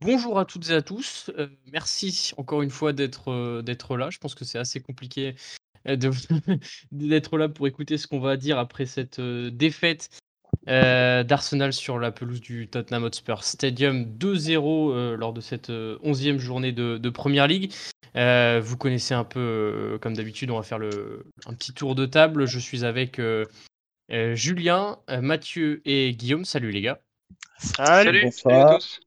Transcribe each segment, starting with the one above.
bonjour à toutes et à tous. Euh, merci encore une fois d'être euh, d'être là. Je pense que c'est assez compliqué euh, d'être là pour écouter ce qu'on va dire après cette défaite d'Arsenal sur la pelouse du Tottenham Hotspur Stadium 2-0 lors de cette 11e journée de, de Première League. vous connaissez un peu, comme d'habitude, on va faire le, un petit tour de table. Je suis avec Julien, Mathieu et Guillaume. Salut les gars. Salut, salut, à tous.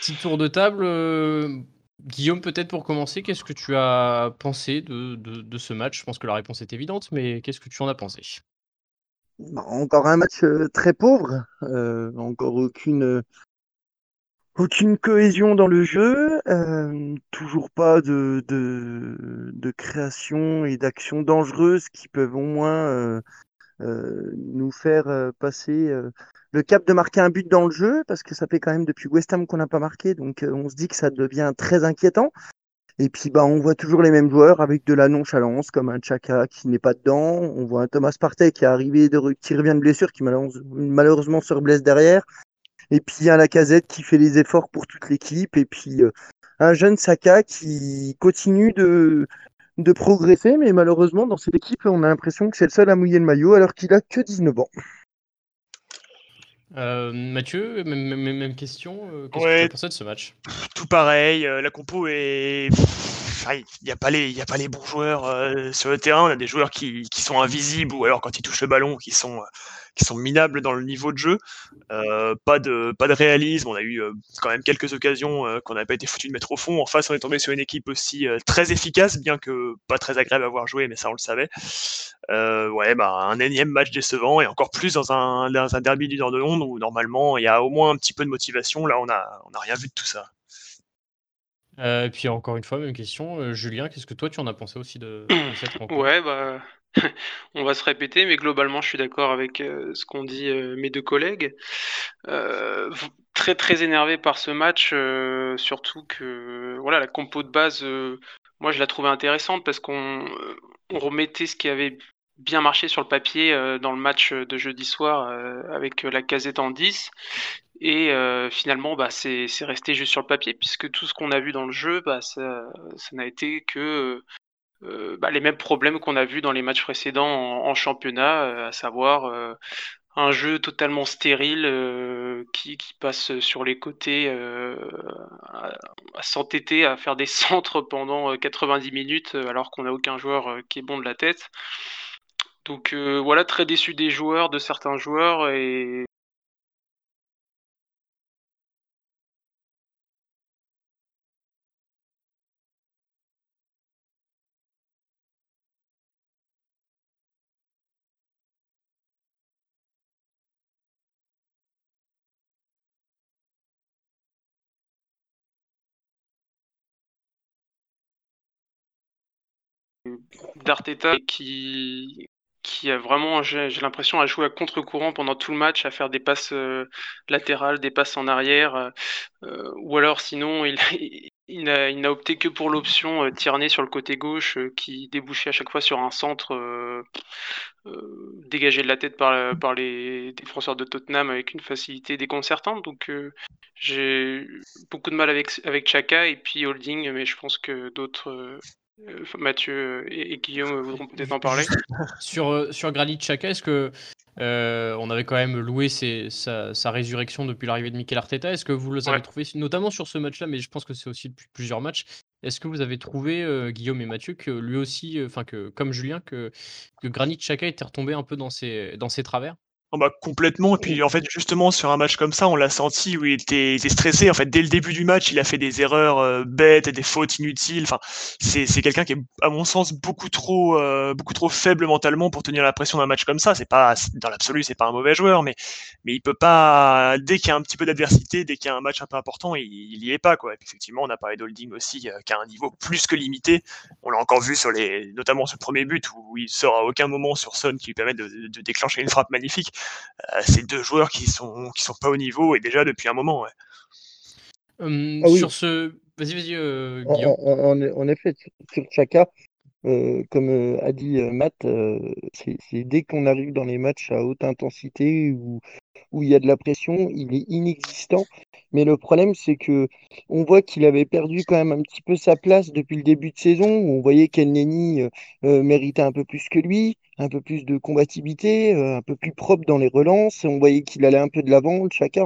Petit tour de table. Euh, Guillaume, peut-être pour commencer, qu'est-ce que tu as pensé de, ce match? Je pense que la réponse est évidente, mais qu'est-ce que tu en as pensé? Bah, Encore un match euh, très pauvre, euh, encore aucune, cohésion dans le jeu, toujours pas de, de, de création et d'action dangereuses qui peuvent au moins nous faire passer le cap de marquer un but dans le jeu, parce que ça fait quand même depuis West Ham qu'on n'a pas marqué, donc euh, on se dit que ça devient très inquiétant. Et puis bah on voit toujours les mêmes joueurs avec de la nonchalance, comme un Chaka qui n'est pas dedans. On voit un Thomas Partey qui est qui revient de blessure, qui malheureusement se reblesse derrière. Et puis un Lacazette qui fait les efforts pour toute l'équipe. Et puis euh, un jeune Saka qui continue de, de progresser, mais malheureusement dans cette équipe on a l'impression que c'est le seul à mouiller le maillot alors qu'il a que 19 ans. Euh, Mathieu, même, question. Euh, qu'est-ce que tu as pensé de ce match? Tout pareil. Euh, la compo est. Il n'y a, pas les, a pas les bons joueurs sur le terrain. On a des joueurs qui, qui, sont invisibles ou alors quand ils touchent le ballon, qui sont qui sont minables dans le niveau de jeu. Euh, pas, de, pas de réalisme. On a eu euh, quand même quelques occasions euh, qu'on n'a pas été foutu de mettre au fond. En face, on est tombé sur une équipe aussi très efficace, bien que pas très agréable à voir jouer, mais ça, on le savait. ouais, bah, un énième match décevant et encore plus dans un, dans un derby du Nord de Londres où normalement il y a au moins un petit peu de motivation. Là, on n'a on a rien vu de tout ça. Et puis encore une fois, même question. Julien, qu'est-ce que toi tu en as pensé aussi de, cette rencontre? Ouais, bah, on va se répéter, mais globalement, je suis d'accord avec euh, ce qu'ont dit euh, mes deux collègues. Euh, très très énervé par ce match, surtout que voilà la compo de base, moi je la trouvais intéressante parce qu'on remettait ce qui avait bien marché sur le papier dans le match de jeudi soir avec la casette en 10. Et finalement, bah, c'est resté juste sur le papier, puisque tout ce qu'on a vu dans le jeu, bah, ça n'a été que euh, bah, les mêmes problèmes qu'on a vus dans les matchs précédents en, championnat, euh, à savoir euh, un jeu totalement stérile qui, passe sur les côtés à, s'entêter à faire des centres pendant 90 minutes alors qu'on n'a aucun joueur qui est bon de la tête. Donc voilà, très déçu des joueurs, de certains joueurs et d'Arteta qui a vraiment, j'ai l'impression, à jouer à contre-courant pendant tout le match, à faire des passes euh, latérales, des passes en arrière, euh, ou alors sinon il, n'a opté que pour l'option euh, sur le côté gauche qui débouchait à chaque fois sur un centre dégagé de la tête par, les défenseurs de Tottenham avec une facilité déconcertante. Donc j'ai beaucoup de mal avec, Chaka et puis Holding, mais je pense que d'autres euh, Mathieu et, Guillaume voudront peut-être en parler. sur, euh, sur Granit Xhaka, est-ce que euh, on avait quand même loué sa, résurrection depuis l'arrivée de Mikel Arteta? Est-ce que vous le avez trouvé, notamment sur ce match-là, mais je pense que c'est aussi depuis plusieurs matchs, est-ce que vous avez trouvé, Guillaume et Mathieu, que lui aussi, enfin que comme Julien, que, que Granit Xhaka était retombé un peu dans ses, dans ses travers? Oh, bah, complètement. Et puis en fait, justement, sur un match comme ça, on l'a senti où il était, stressé. En fait, dès le début du match, il a fait des erreurs euh, bêtes et des fautes inutiles. Enfin, c'est, quelqu'un qui est, à mon sens, beaucoup trop, euh, beaucoup trop faible mentalement pour tenir la pression d'un match comme ça. C'est pas, dans l'absolu, c'est pas un mauvais joueur, mais, mais il peut pas, dès qu'il y a un petit peu d'adversité, dès qu'il y a un match un peu important, il, il y est pas, quoi. effectivement, on a parlé d'Holding aussi, euh, qui a un niveau plus que limité. On l'a encore vu sur les, notamment ce premier but où il sort à aucun moment sur Son qui lui permet de, de déclencher une frappe magnifique. Euh, ces deux joueurs qui sont qui sont pas au niveau et déjà depuis un moment. Hum, ah sur ce, vas-y, vas-y, euh, Guillaume. En, effet, sur Chaka, euh, comme a dit Matt, c'est dès qu'on arrive dans les matchs à haute intensité où, où il y a de la pression, il est inexistant. Mais le problème, c'est que on voit qu'il avait perdu quand même un petit peu sa place depuis le début de saison, où on voyait qu'Elneny euh, euh, méritait un peu plus que lui, un peu plus de combativité, euh, un peu plus propre dans les relances. On voyait qu'il allait un peu de l'avant. Chacun,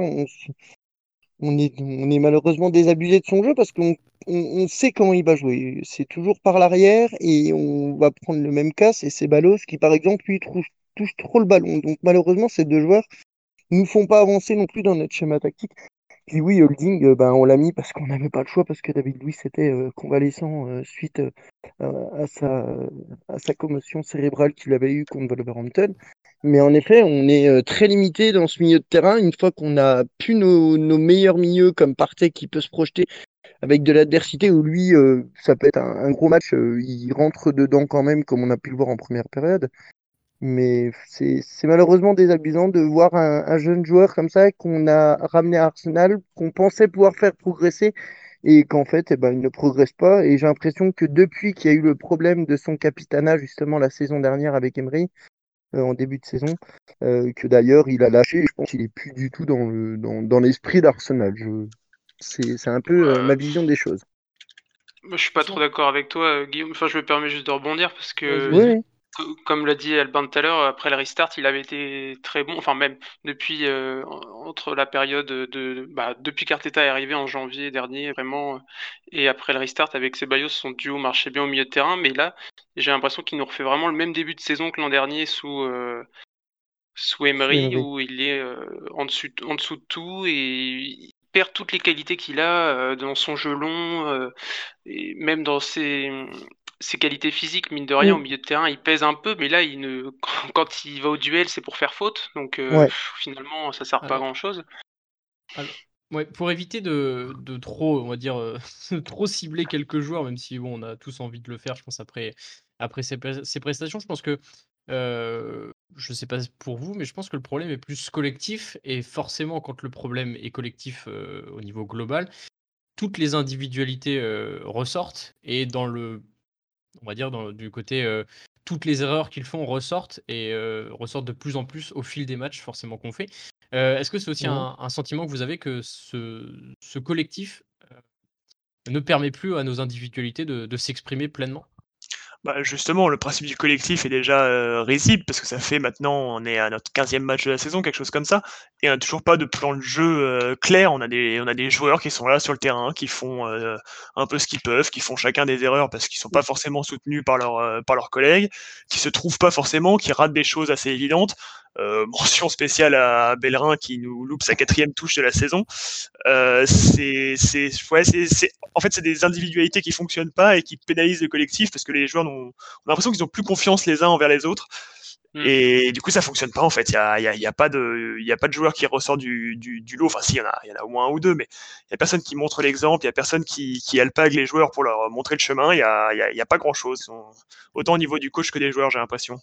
on, est, malheureusement désabusé de son jeu parce qu'on on, sait comment il va jouer. C'est toujours par l'arrière et on va prendre le même casse. Et c'est Balos qui, par exemple, lui, touche, touche trop le ballon. Donc malheureusement, ces deux joueurs nous font pas avancer non plus dans notre schéma tactique. Puis oui, Holding, euh, ben, on l'a mis parce qu'on n'avait pas le choix, parce que David Louis était euh, convalescent euh, suite à, sa, commotion cérébrale qu'il avait eue contre Wolverhampton. Mais en effet, on est très limité dans ce milieu de terrain. Une fois qu'on a pu nos, meilleurs milieux, comme Partey qui peut se projeter avec de l'adversité, où lui, ça peut être un gros match, il rentre dedans quand même, comme on a pu le voir en première période. Mais c'est malheureusement désabusant de voir un, jeune joueur comme ça qu'on a ramené à Arsenal, qu'on pensait pouvoir faire progresser et qu'en fait, eh ben, il ne progresse pas. Et j'ai l'impression que depuis qu'il y a eu le problème de son capitana, justement, la saison dernière avec Emery, euh, en début de saison, euh, que d'ailleurs il a lâché, je pense qu'il est plus du tout dans l'esprit le, dans, d'Arsenal. C'est un peu euh, ma vision des choses. Moi, je suis pas trop d'accord avec toi, Guillaume. Enfin, je me permets juste de rebondir parce que comme l'a dit Alban tout à l'heure, après le restart, il avait été très bon. Enfin, même depuis euh, entre la période de bah, depuis qu'Arteta est arrivé en janvier dernier, vraiment, et après le restart avec Ceballos, son duo marchait bien au milieu de terrain. Mais là, j'ai l'impression qu'il nous refait vraiment le même début de saison que l'an dernier sous euh, sous Emery, où il est euh, en dessous en dessous de tout et il perd toutes les qualités qu'il a dans son jeu long et même dans ses ses qualités physiques, mine de rien, au mm. milieu de terrain, il pèse un peu, mais là, il ne... quand il va au duel, c'est pour faire faute. Donc euh, finalement, ça sert pas à grand chose. ouais, pour éviter de, de, trop, on va dire, euh, trop cibler quelques joueurs, même si bon, on a tous envie de le faire, je pense, après, après ces, prestations, je pense que. Euh, je sais pas pour vous, mais je pense que le problème est plus collectif et forcément quand le problème est collectif au niveau global, toutes les individualités ressortent et dans le on va dire, du côté toutes les erreurs qu'ils font ressortent et ressortent de plus en plus au fil des matchs forcément qu'on fait. Est-ce que c'est aussi mmh un, sentiment que vous avez que ce, collectif ne permet plus à nos individualités de s'exprimer pleinement? Bah, justement, le principe du collectif est déjà euh, risible parce que ça fait maintenant, on est à notre 15e match de la saison, quelque chose comme ça, et on n'a toujours pas de plan de jeu euh, clair. On a, des, on a des joueurs qui sont là sur le terrain, qui font euh, un peu ce qu'ils peuvent, qui font chacun des erreurs parce qu'ils sont pas forcément soutenus par, leur, par leurs collègues, qui se trouvent pas forcément, qui ratent des choses assez évidentes. Euh, mention spéciale à Bellerin qui nous loupe sa quatrième touche de la saison. Euh, c'est, ouais, c'est, en fait, c'est des individualités qui fonctionnent pas et qui pénalisent le collectif parce que les joueurs ont, l'impression qu'ils ont plus confiance les uns envers les autres. Hmm. Et du coup, ça fonctionne pas en fait. Il y a, y, a, y a, pas de, il y a pas de joueur qui ressort du, du, du lot. Enfin, si, il y en a, y en a au moins un ou deux, mais il y a personne qui montre l'exemple. Il y a personne qui, qui alpague les joueurs pour leur montrer le chemin. Il y a, y a pas grand chose. Autant au niveau du coach que des joueurs, j'ai l'impression.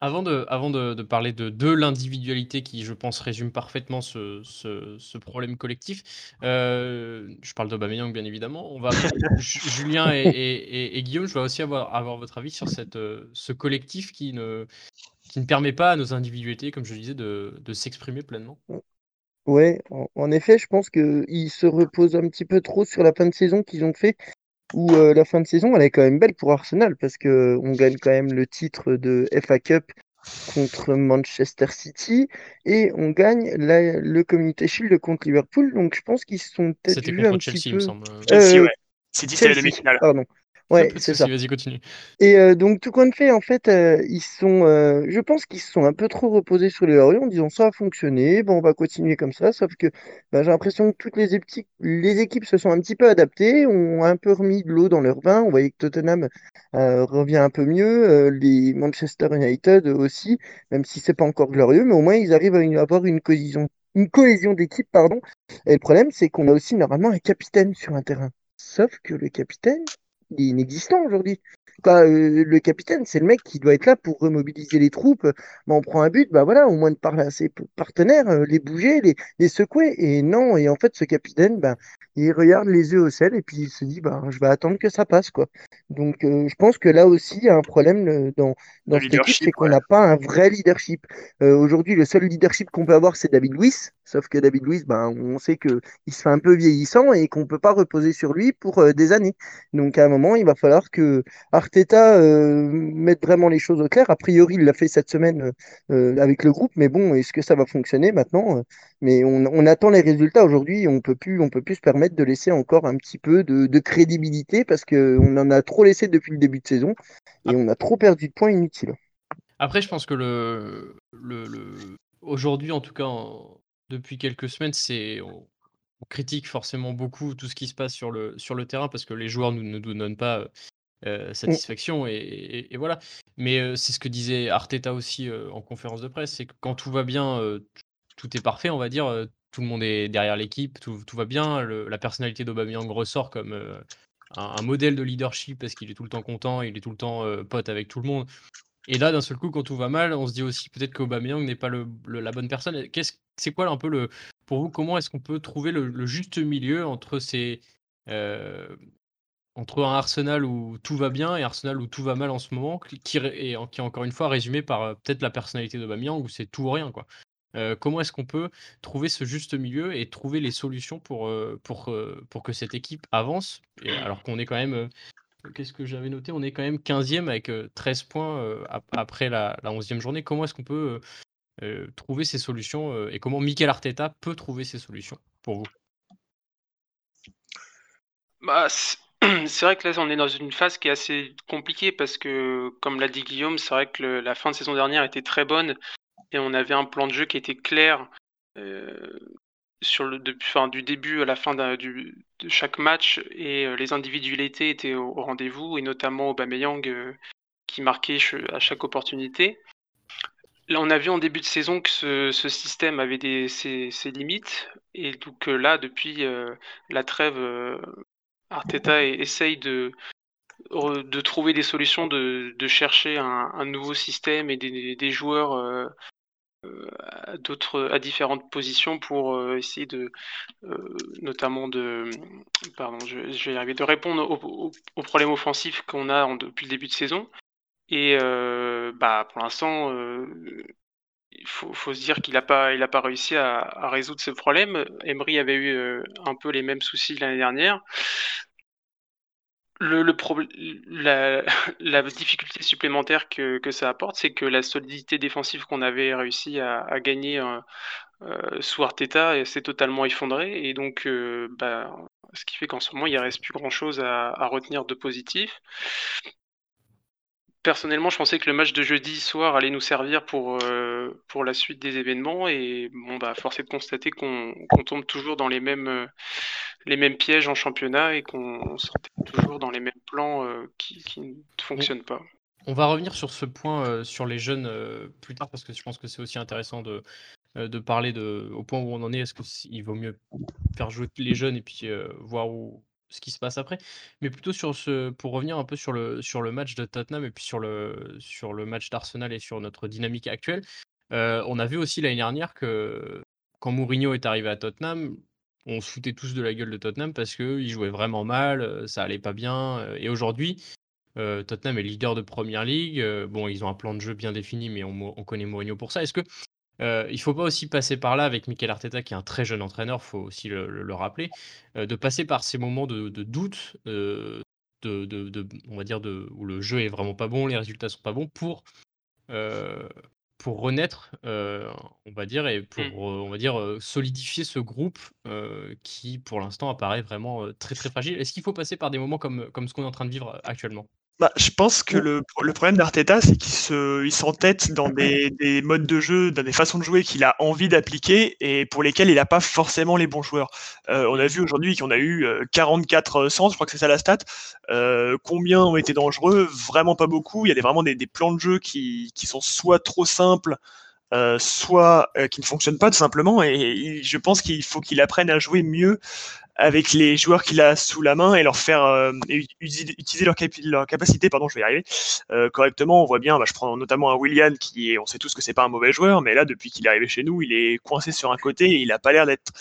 Avant de, avant de, parler de, de l'individualité qui, je pense, résume parfaitement ce, ce, problème collectif, euh, je parle d'Aubameyang bien évidemment. On va Julien et, et, Guillaume, je vais aussi avoir, avoir votre avis sur cette, euh, ce collectif qui ne, qui ne permet pas à nos individualités, comme je disais, de, de s'exprimer pleinement. Ouais, en, en, effet, je pense qu'ils se reposent un petit peu trop sur la fin de saison qu'ils ont fait où euh, la fin de saison, elle est quand même belle pour Arsenal parce que on gagne quand même le titre de FA Cup contre Manchester City et on gagne le Community Shield contre Liverpool. Donc je pense qu'ils se sont peut-être vus un petit peu. Il me semble. Chelsea, ouais. City, c'est la demi-finale. Pardon. Ouais, c'est ça. Vas-y, continue. Et euh, donc, tout compte fait, en fait, euh, ils sont, euh, je pense qu'ils se sont un peu trop reposés sur les lauriers en disant ça a fonctionné, bon, on va continuer comme ça. Sauf que bah, j'ai l'impression que toutes les, équipes, les équipes se sont un petit peu adaptées, ont un peu remis de l'eau dans leur vin. On voyait que Tottenham revient un peu mieux, les Manchester United aussi, même si c'est pas encore glorieux, mais au moins ils arrivent à avoir une cohésion, une cohésion d'équipe, pardon. Et le problème, c'est qu'on a aussi normalement un capitaine sur un terrain. Sauf que le capitaine, il est inexistant aujourd'hui. Euh, le capitaine, c'est le mec qui doit être là pour remobiliser les troupes. Bah, on prend un but, bah voilà, au moins de parler à ses partenaires, euh, les bouger, les, les, secouer. Et non, et en fait, ce capitaine, bah, il regarde les yeux au ciel et puis il se dit, bah, je vais attendre que ça passe. quoi. Donc, euh, je pense que là aussi, il y a un problème dans, dans cette équipe, c'est qu'on n'a pas un vrai leadership. Aujourd'hui, le seul leadership qu'on peut avoir, c'est David Luiz. Sauf que David Luiz, bah, on sait qu'il se fait un peu vieillissant et qu'on ne peut pas reposer sur lui pour des années. Donc, à un moment, il va falloir que Arteta euh, mettre vraiment les choses au clair. A priori, il l'a fait cette semaine euh, avec le groupe, mais bon, est-ce que ça va fonctionner maintenant Mais on, attend les résultats aujourd'hui. On peut plus, on peut plus se permettre de laisser encore un petit peu de, crédibilité parce qu'on en a trop laissé depuis le début de saison et on a trop perdu de points inutiles. Après, je pense que le, le, aujourd'hui, en tout cas, depuis quelques semaines, c'est on, critique forcément beaucoup tout ce qui se passe sur le, sur le terrain parce que les joueurs ne nous donnent pas euh, mmh. satisfaction et, voilà. Mais euh, c'est ce que disait Arteta aussi euh, en conférence de presse, c'est que quand tout va bien, tout est parfait, on va dire, tout le monde est derrière l'équipe, tout, va bien, la personnalité d'Aubameyang ressort comme un, modèle de leadership parce qu'il est tout le temps content, il est tout le temps pote avec tout le monde. Et là, d'un seul coup, quand tout va mal, on se dit aussi peut-être qu'Aubameyang n'est pas le, la bonne personne. Qu'est-ce, c'est quoi un peu le, pour vous, comment est-ce qu'on peut trouver le, juste milieu entre ces, entre un Arsenal où tout va bien et Arsenal où tout va mal en ce moment, qui, est, encore une fois résumé par euh, peut-être la personnalité de Bamian où c'est tout ou rien. Euh, comment est-ce qu'on peut trouver ce juste milieu et trouver les solutions pour, euh, que cette équipe avance? Alors qu'on est quand même, qu'est-ce que j'avais noté? On est quand même 15e avec 13 points après la, la 11e journée. Comment est-ce qu'on peut trouver ces solutions et comment Mikel Arteta peut trouver ces solutions pour vous? Bah, c'est vrai que là, on est dans une phase qui est assez compliquée parce que, comme l'a dit Guillaume, c'est vrai que la fin de saison dernière était très bonne et on avait un plan de jeu qui était clair euh, sur le, du début à la fin de, chaque match et euh, les individualités étaient au, rendez-vous et notamment Aubameyang euh, qui marquait à chaque opportunité. Là, on a vu en début de saison que ce, système avait des, ses, limites et donc là, depuis la trêve Arteta essaye de, de trouver des solutions, de, chercher un, nouveau système et des, joueurs euh, euh, à, à différentes positions pour euh, essayer de, notamment de, pardon, je, vais y arriver, de répondre aux, problèmes offensifs qu'on a depuis le début de saison. Et bah, pour l'instant, il faut, se dire qu'il n'a pas, réussi à, résoudre ce problème. Emery avait eu un peu les mêmes soucis l'année dernière la, difficulté supplémentaire que, ça apporte, c'est que la solidité défensive qu'on avait réussi à, gagner euh, euh sous Arteta s'est totalement effondrée. Et donc, euh, bah, ce qui fait qu'en ce moment, il ne reste plus grand-chose à, retenir de positif. Personnellement, je pensais que le match de jeudi soir allait nous servir pour, euh, la suite des événements. Et bon, bah, force est de constater qu'on tombe toujours dans les mêmes les mêmes pièges en championnat et qu'on sortait toujours dans les mêmes plans euh, qui, ne fonctionnent pas. On va revenir sur ce point euh, sur les jeunes euh, plus tard parce que je pense que c'est aussi intéressant de, parler au point où on en est. Est-ce qu'il vaut mieux faire jouer les jeunes et puis voir où, ce qui se passe après Mais plutôt sur ce, pour revenir un peu sur le, sur le match de Tottenham et puis sur le, sur le match d'Arsenal et sur notre dynamique actuelle. on a vu aussi l'année dernière que quand Mourinho est arrivé à Tottenham, on se foutait tous de la gueule de Tottenham parce qu'ils jouaient vraiment mal, ça allait pas bien. Et aujourd'hui, Tottenham est leader de Première League. bon, ils ont un plan de jeu bien défini, mais on, connaît Mourinho pour ça. Est-ce que il faut pas aussi passer par là avec Mikel Arteta, qui est un très jeune entraîneur, faut aussi le, rappeler, de passer par ces moments de, doute, de, on va dire de, où le jeu est vraiment pas bon, les résultats sont pas bons, pour pour renaître, euh, on va dire, et pour, euh, on va dire, euh, solidifier ce groupe qui, pour l'instant, apparaît vraiment très très fragile. Est-ce qu'il faut passer par des moments comme, comme ce qu'on est en train de vivre actuellement? Bah, je pense que le, le problème d'Arteta, c'est qu'il se, il s'entête dans des, des, modes de jeu, dans des façons de jouer qu'il a envie d'appliquer et pour lesquels il n'a pas forcément les bons joueurs. Euh, on a vu aujourd'hui qu'on a eu 44 euh, centres, je crois que c'est ça la stat. Euh, combien ont été dangereux? Vraiment pas beaucoup. Il y a des, vraiment des, des plans de jeu qui, qui, sont soit trop simples, euh, soit qui ne fonctionnent pas tout simplement. Et, et je pense qu'il faut qu'il apprenne à jouer mieux avec les joueurs qu'il a sous la main et leur faire euh, utiliser leur, capacité, pardon, je vais y arriver, euh, correctement. On voit bien, bah, je prends notamment un William qui est, on sait tous que c'est pas un mauvais joueur, mais là depuis qu'il est arrivé chez nous, il est coincé sur un côté et il a pas l'air d'être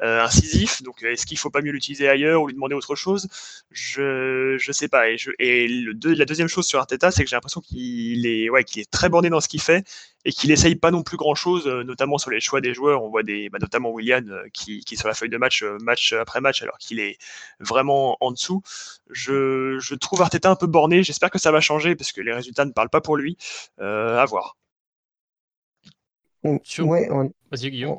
incisif. Donc, est-ce qu'il faut pas mieux l'utiliser ailleurs ou lui demander autre chose? Je je sais pas. Et, je, et le la deuxième chose sur Arteta, c'est que j'ai l'impression qu'il est ouais qu'il est très borné dans ce qu'il fait et qu'il essaye pas non plus grand chose, euh, notamment sur les choix des joueurs. On voit des bah, notamment William euh, qui, qui sur la feuille de match match après match alors qu'il est vraiment en dessous. Je, je trouve Arteta un peu borné. J'espère que ça va changer parce que les résultats ne parlent pas pour lui. à voir. Ouais,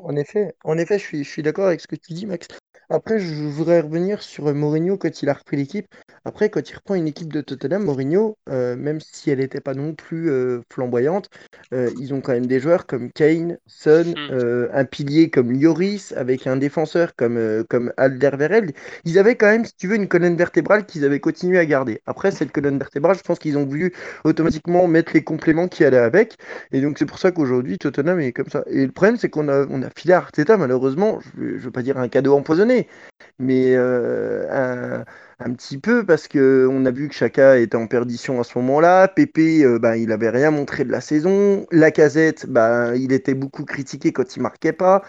en, effet, en effet, je suis, je suis d'accord avec ce que tu dis, Max. Après, je voudrais revenir sur Mourinho quand il a repris l'équipe. Après, quand il reprend une équipe de Tottenham, Mourinho, euh, même si elle n'était pas non plus euh, flamboyante, euh, ils ont quand même des joueurs comme Kane, Son, hmm. un pilier comme Lloris, avec un défenseur comme, comme Alderweireld. Ils avaient quand même, si tu veux, une colonne vertébrale qu'ils avaient continué à garder. Après, cette colonne vertébrale, je pense qu'ils ont voulu automatiquement mettre les compléments qui allaient avec. Et donc, c'est pour ça qu'aujourd'hui, Tottenham est comme ça. Et le problème, c'est qu'on a, on a filé à Arteta, malheureusement, je ne veux pas dire un cadeau empoisonné, mais euh, un, petit peu parce que on a vu que Chaka était en perdition à ce moment-là. Pépé, euh, bah, il avait rien montré de la saison. La casette, bah, il était beaucoup critiqué quand il marquait pas.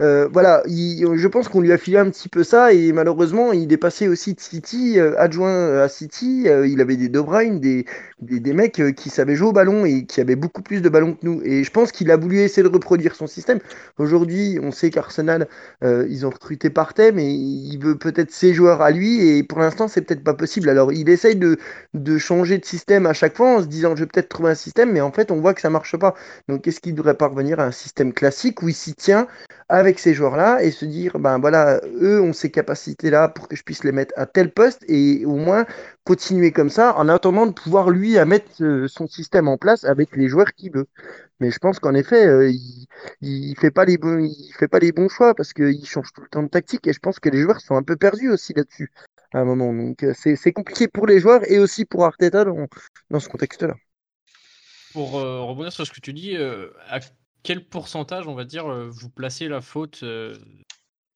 Euh, voilà, je pense qu'on lui a filé un petit peu ça et malheureusement, il est passé aussi de City, euh, adjoint à City. Euh, il avait des De Bruyne, des, des, mecs qui savaient jouer au ballon et qui avaient beaucoup plus de ballons que nous. Et je pense qu'il a voulu essayer de reproduire son système. Aujourd'hui, on sait qu'Arsenal, ils ont recruté Partey, mais il veut peut-être ses joueurs à lui et pour l'instant, c'est peut-être pas possible. Alors, il essaye de, de changer de système à chaque fois en se disant je vais peut-être trouver un système, mais en fait, on voit que ça marche pas. Donc, est-ce qu'il devrait pas revenir à un système classique où il s'y tient avec ces joueurs-là et se dire, ben voilà, eux ont ces capacités-là pour que je puisse les mettre à tel poste et au moins continuer comme ça en attendant de pouvoir lui à mettre euh, son système en place avec les joueurs qu'il veut. Mais je pense qu'en effet, euh, il, il fait pas les bons, il fait pas les bons choix parce qu'il change tout le temps de tactique et je pense que les joueurs sont un peu perdus aussi là-dessus à un moment. Donc euh, c'est compliqué pour les joueurs et aussi pour Arteta dans, dans ce contexte-là. Pour rebondir sur ce que tu dis, quel pourcentage, on va dire, euh, vous placez la faute euh,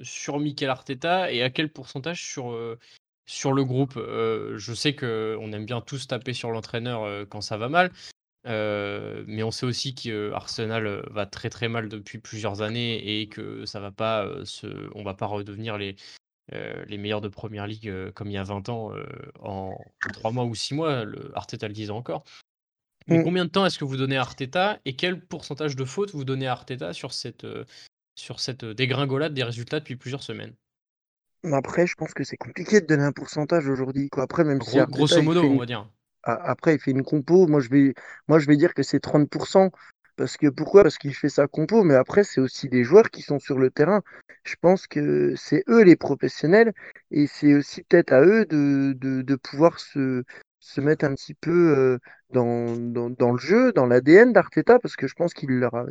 sur Mikel Arteta et à quel pourcentage sur, euh, sur le groupe? Je sais qu'on aime bien tous taper sur l'entraîneur quand ça va mal, mais on sait aussi qu'Arsenal va très très mal depuis plusieurs années et que ça va pas se, on va pas redevenir les, les meilleurs de première ligue comme il y a 20 ans en, 3 mois ou 6 mois. Le, Arteta le disait encore. Mais mmh. combien de temps est-ce que vous donnez à Arteta et quel pourcentage de fautes vous donnez à Arteta sur cette, euh, sur cette euh, dégringolade des résultats depuis plusieurs semaines? Après, je pense que c'est compliqué de donner un pourcentage aujourd'hui. Après, même si grosso modo, on va dire. Après, il fait une compo. Moi, je vais, moi, je vais dire que c'est 30%. Parce que pourquoi? Parce qu'il fait sa compo, mais après, c'est aussi des joueurs qui sont sur le terrain. Je pense que c'est eux les professionnels et c'est aussi peut-être à eux de, de, de pouvoir se, se mettre un petit peu euh, dans, dans, le jeu, dans l'ADN d'Arteta, parce que je pense qu'il leur, a,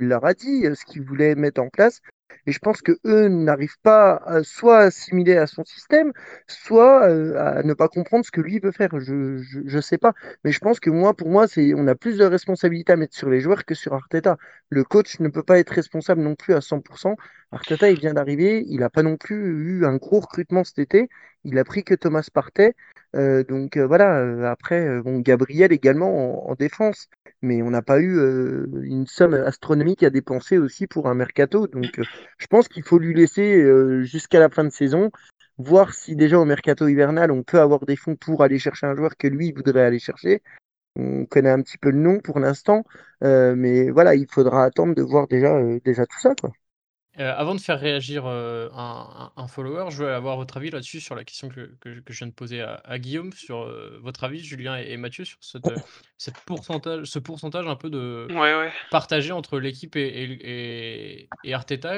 leur a dit euh, ce qu'il voulait mettre en place. Et je pense que eux n'arrivent pas à, soit à assimiler à son système, soit euh, à ne pas comprendre ce que lui veut faire. Je ne sais pas. Mais je pense que moi, pour moi, c'est on a plus de responsabilité à mettre sur les joueurs que sur Arteta. Le coach ne peut pas être responsable non plus à 100%. Arteta, il vient d'arriver. Il n'a pas non plus eu un gros recrutement cet été. Il a pris que Thomas partait. Euh, donc euh, voilà, après, bon, Gabriel également en, défense, mais on n'a pas eu une somme astronomique à dépenser aussi pour un mercato. Donc je pense qu'il faut lui laisser jusqu'à la fin de saison, voir si déjà au mercato hivernal, on peut avoir des fonds pour aller chercher un joueur que lui voudrait aller chercher. On connaît un petit peu le nom pour l'instant, mais voilà, il faudra attendre de voir déjà, déjà tout ça. Euh, avant de faire réagir euh, un, follower, je veux avoir votre avis là-dessus sur la question que, que, je viens de poser à, Guillaume, sur euh, votre avis, Julien et, Mathieu, sur cette, cette pourcentage, ce pourcentage un peu de partagé entre l'équipe et, et, Arteta.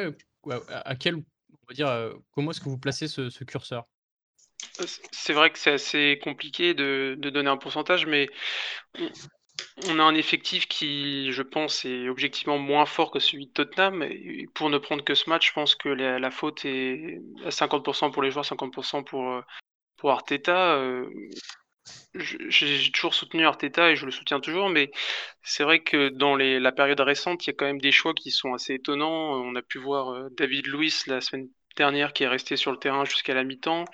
À, quel, on va dire, comment est-ce que vous placez ce, ce curseur? C'est vrai que c'est assez compliqué de, de, donner un pourcentage, mais on a un effectif qui, je pense, est objectivement moins fort que celui de Tottenham. Pour ne prendre que ce match, je pense que la, faute est à 50% pour les joueurs, 50% pour, euh, pour Arteta. Euh, j'ai toujours soutenu Arteta et je le soutiens toujours, mais c'est vrai que dans la période récente, il y a quand même des choix qui sont assez étonnants. On a pu voir euh, David Luiz la semaine dernière qui est resté sur le terrain jusqu'à la mi-temps.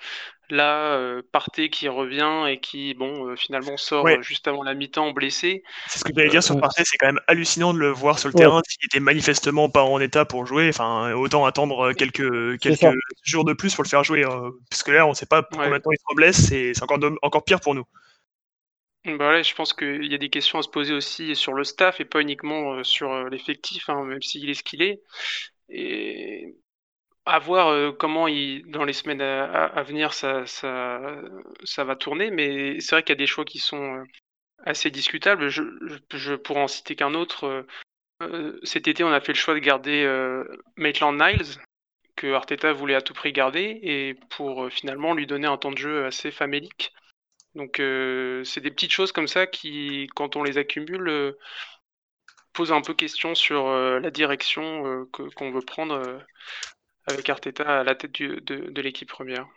Là, euh, Partey qui revient et qui, bon, euh, finalement sort Ouais. euh, juste avant la mi-temps blessé. C'est ce que j'allais dire sur Euh, Partey, c'est quand même hallucinant de le voir sur le Ouais. terrain s'il était manifestement pas en état pour jouer. Enfin, autant attendre quelques, quelques jours de plus pour le faire jouer. euh, parce que là, on sait pas pour Ouais. combien de temps il se blesse, et c'est encore, encore pire pour nous. Bah ouais, je pense qu'il y a des questions à se poser aussi sur le staff et pas uniquement sur l'effectif, hein, même s'il est ce qu'il est. Et à voir euh, comment dans les semaines à, venir ça, va tourner, mais c'est vrai qu'il y a des choix qui sont euh, assez discutables. Je, pourrais en citer qu'un autre. euh, cet été, on a fait le choix de garder Maitland Niles, que Arteta voulait à tout prix garder, et pour finalement lui donner un temps de jeu assez famélique. Donc c'est des petites choses comme ça qui, quand on les accumule, posent un peu question sur la direction qu'on veut prendre avec Arteta à la tête du- de, de l'équipe première.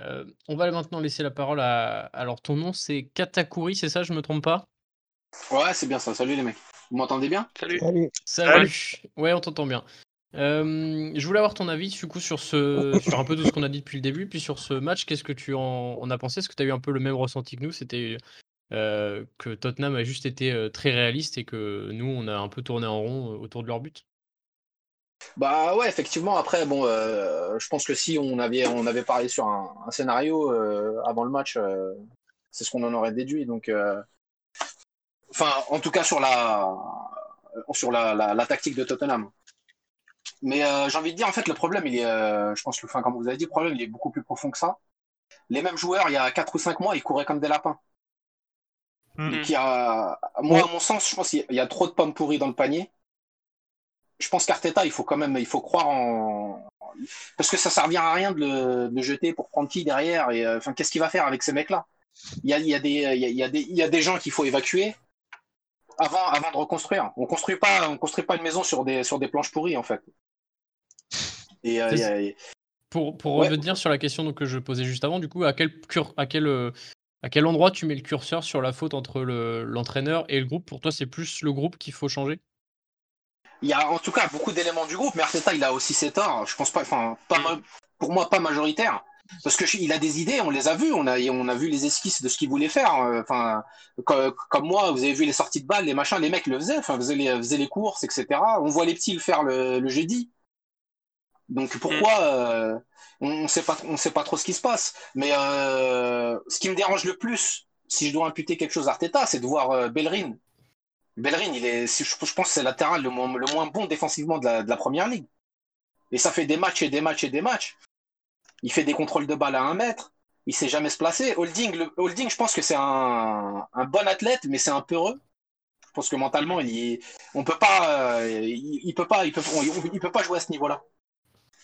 Euh, on va maintenant laisser la parole à. Alors, ton nom, c'est Katakuri, c'est ça, je me trompe pas? Ouais, c'est bien ça. Salut les mecs. Vous m'entendez bien? Salut. Allez. Salut. Ouais, on t'entend bien. Euh, je voulais avoir ton avis du coup sur ce, sur un peu tout ce qu'on a dit depuis le début, puis sur ce match, qu'est-ce que tu en, en as pensé? Est-ce que tu as eu un peu le même ressenti que nous? C'était euh, que Tottenham a juste été euh, très réaliste et que nous, on a un peu tourné en rond autour de leur but? Bah ouais, effectivement. Après, bon, euh, je pense que si on avait, on avait parlé sur un, un scénario euh, avant le match, euh, c'est ce qu'on en aurait déduit. Donc, enfin, en tout cas sur la, sur la, la, la tactique de Tottenham. Mais j'ai envie de dire, en fait, le problème, il est, je pense que, enfin, comme vous avez dit, le problème, il est beaucoup plus profond que ça. Les mêmes joueurs, il y a 4 ou 5 mois, ils couraient comme des lapins. Mm. Donc, il y a, moi, à mon sens, je pense qu'il y a trop de pommes pourries dans le panier. Je pense qu'Arteta, il faut quand même, il faut croire en, parce que ça servira à rien de le, de jeter pour prendre qui derrière et euh, enfin, qu'est-ce qu'il va faire avec ces mecs-là? Il y a, il y a des, il y a, il y a des, il y a des gens qu'il faut évacuer avant, avant de reconstruire. On construit pas, on construit pas une maison sur des, sur des planches pourries en fait. Et, euh, y a- Pour, pour Ouais. revenir sur la question que je posais juste avant, du coup, à quel, cur- à quel, euh, à quel endroit tu mets le curseur sur la faute entre le- l'entraîneur et le groupe? Pour toi, c'est plus le groupe qu'il faut changer? Il y a en tout cas beaucoup d'éléments du groupe, mais Arteta, il a aussi ses torts. Je pense pas, enfin, pas ma- pour moi, pas majoritaire. Parce que je- il a des idées, on les a vues, on a, on a vu les esquisses de ce qu'il voulait faire. euh, Enfin, co- comme, moi, vous avez vu les sorties de balles, les machins, les mecs le faisaient, enfin, faisaient les, faisaient les courses, etc. On voit les petits le faire le, le jeudi. Donc pourquoi euh, on ne sait pas, on sait pas trop ce qui se passe. Mais euh, ce qui me dérange le plus, si je dois imputer quelque chose à Arteta, c'est de voir euh, Bellerin. Bellerin, il est, je, pense que c'est latéral le moins, le moins bon défensivement de la, première ligue. Et ça fait des matchs et des matchs et des matchs. Il fait des contrôles de balle à un mètre. Il sait jamais se placer. Holding, Holding je pense que c'est un, bon athlète, mais c'est un peureux. Je pense que mentalement, il on peut pas, euh, peut pas, il peut, on- il peut pas jouer à ce niveau-là.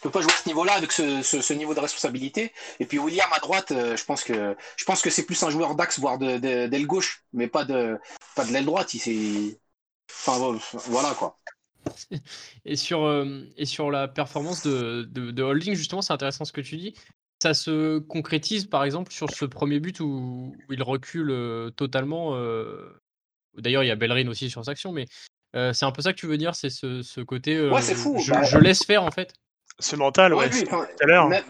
Il peut pas jouer à ce niveau-là avec ce, ce, ce niveau de responsabilité. Et puis William à droite, euh, je pense que, je pense que c'est plus un joueur d'axe, voire de, de- d'aile gauche, mais pas de, pas de l'aile droite. Il enfin bon, voilà quoi. Et sur, euh, et sur la performance de, de, de Holding, justement, c'est intéressant ce que tu dis. Ça se concrétise, par exemple, sur ce premier but où, où il recule euh, totalement. euh, D'ailleurs, il y a Bellerin aussi sur cette action, mais c'est un peu ça que tu veux dire, c'est ce, ce côté. Ouais, c'est fou, Je, bah- je laisse faire, en fait. Ce mental, ouais, Ouais, lui, c'est enfin, tout à l'heure. même-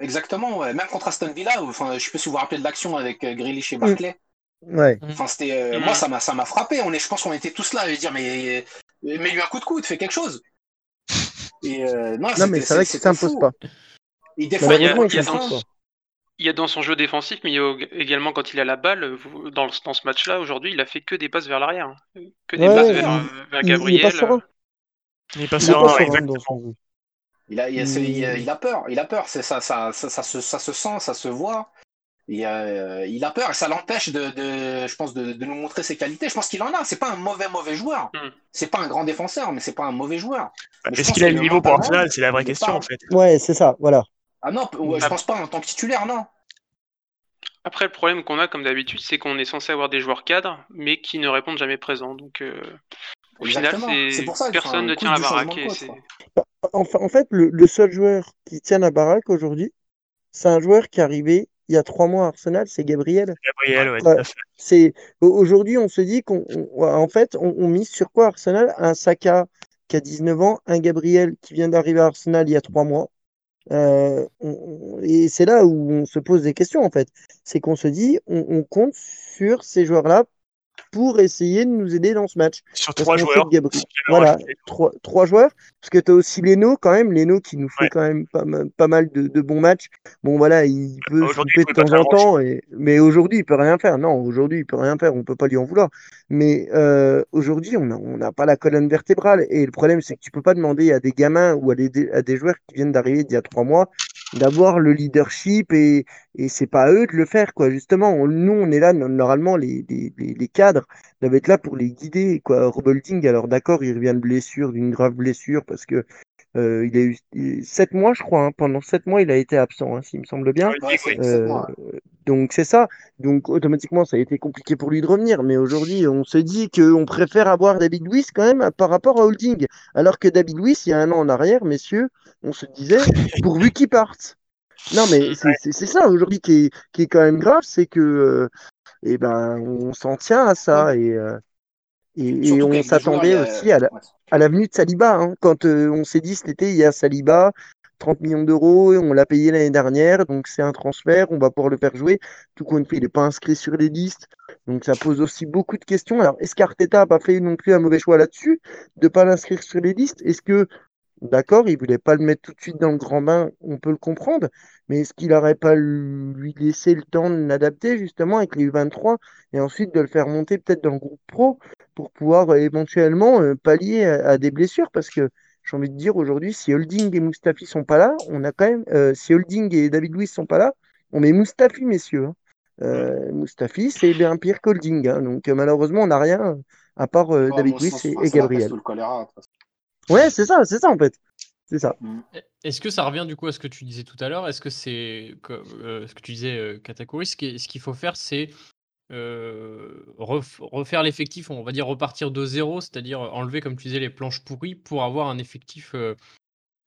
Exactement, ouais. même contre Aston Villa, enfin, je sais pas si vous vous rappelez de l'action avec euh, Grealish et Barclay. Ouais. Enfin, c'était, euh, Mhm. moi, ça m'a, ça m'a frappé. On est, je pense qu'on était tous là à dire, mais, mais lui un coup de coude, fais quelque chose. Et euh, non, Non, mais c'est vrai qu'il s'impose pas. Et des fois, Malheureusement, il y a- il il y a s'impose dans- pas. Il y a dans son jeu défensif, mais il y a également quand il a la balle, dans, dans ce match-là, aujourd'hui, il a fait que des passes vers l'arrière. hein. Que des Ouais, passes il- vers, euh, vers il- il est Gabriel. pas serein. Il est pas Il est serein, pas serein exactement. dans son jeu. Il a, il, a, c'est- il a- il a peur, il a peur, c'est ça, ça, ça, ça, se, ça se sent, ça se voit. Et, euh, il a peur et ça l'empêche de, de, je pense, de, de nous montrer ses qualités. Je pense qu'il en a. C'est pas un mauvais mauvais joueur. Mm. C'est pas un grand défenseur, mais c'est pas un mauvais joueur. Est-ce qu'il a le niveau pour Arsenal? C'est la vraie question, pas- en fait. Ouais, c'est ça, voilà. Ah non, ouais, je pense pas en tant que titulaire, non. Après, le problème qu'on a, comme d'habitude, c'est qu'on est censé avoir des joueurs cadres, mais qui ne répondent jamais présents. Donc, euh, au Exactement. final, C'est c'est pour ça, personne ne tient la baraque. Enfin, en fait, le, le seul joueur qui tient la baraque aujourd'hui, c'est un joueur qui est arrivé il y a trois mois à Arsenal, c'est Gabriel. Gabriel, ouais, fait. C'est au- aujourd'hui, on se dit qu'on, on- en fait, on, on mise sur quoi Arsenal? Un Saka qui a 19 ans, un Gabriel qui vient d'arriver à Arsenal il y a trois mois. Euh, on- et c'est là où on se pose des questions en fait. C'est qu'on se dit, on, on compte sur ces joueurs-là pour essayer de nous aider dans ce match. Sur Parce trois joueurs. Voilà, trois, trois joueurs, parce que tu as aussi Leno quand même, Leno qui nous fait Ouais. quand même pas, mal- pas mal de, de bons matchs. Bon voilà, il peut Aujourd'hui, souper il de temps en temps, et... mais aujourd'hui il peut rien faire. Non, aujourd'hui il peut rien faire, on peut pas lui en vouloir. Mais euh, aujourd'hui on n'a on pas la colonne vertébrale, et le problème c'est que tu peux pas demander à des gamins ou à des, à des joueurs qui viennent d'arriver d'il y a trois mois d'avoir le leadership et, et c'est pas à eux de le faire quoi. Justement, on- nous on est là no- normalement les, les, les, les cadres doivent être là pour les guider quoi. Rob Holding, alors d'accord, il revient de blessure, d'une grave blessure parce que euh, il a eu il- sept mois je crois. hein. Pendant sept mois il a été absent, hein, s'il me semble bien. Ouais, Euh, donc c'est ça. Donc automatiquement ça a été compliqué pour lui de revenir. Mais aujourd'hui on se dit qu'on préfère avoir David Luiz quand même par rapport à Holding. Alors que David Luiz il y a un an en arrière, messieurs, on se disait pourvu qu'il parte. Non mais c'est ça aujourd'hui qui est, qui est quand même grave, c'est que eh ben on s'en tient à ça et, euh, et, et on s'attendait aussi à la, à l'avenue de Saliba. hein. Quand euh, on s'est dit cet été, il y a Saliba, 30 millions d'euros, et on l'a payé l'année dernière, donc c'est un transfert, on va pouvoir le faire jouer. Tout compte fait, il n'est pas inscrit sur les listes, donc ça pose aussi beaucoup de questions. Alors, est-ce qu'Arteta n'a pas fait non plus un mauvais choix là-dessus, de ne pas l'inscrire sur les listes? Est-ce que, d'accord, il voulait pas le mettre tout de suite dans le grand bain, on peut le comprendre, mais est-ce qu'il n'aurait pas lui laissé le temps de l'adapter justement avec les U23 et ensuite de le faire monter peut-être dans le groupe pro pour pouvoir euh, éventuellement euh, pallier à, des blessures? Parce que j'ai envie de dire aujourd'hui, si Holding et Mustafi sont pas là, on a quand même, euh, si Holding et David Luiz sont pas là, on met Mustafi, messieurs. hein. Euh, Mustafi, c'est bien pire qu'Holding. hein. donc malheureusement, on n'a rien à part euh, David c'est- et, Gabriel. Ouais, c'est ça, c'est ça en fait. C'est ça. Est-ce que ça revient du coup à ce que tu disais tout à l'heure? Est-ce que c'est euh, ce que tu disais, euh, Katakuri Ce qui- ce qu'il faut faire, c'est euh, ref- refaire l'effectif, on va dire repartir de zéro, c'est-à-dire enlever, comme tu disais, les planches pourries pour avoir un effectif euh,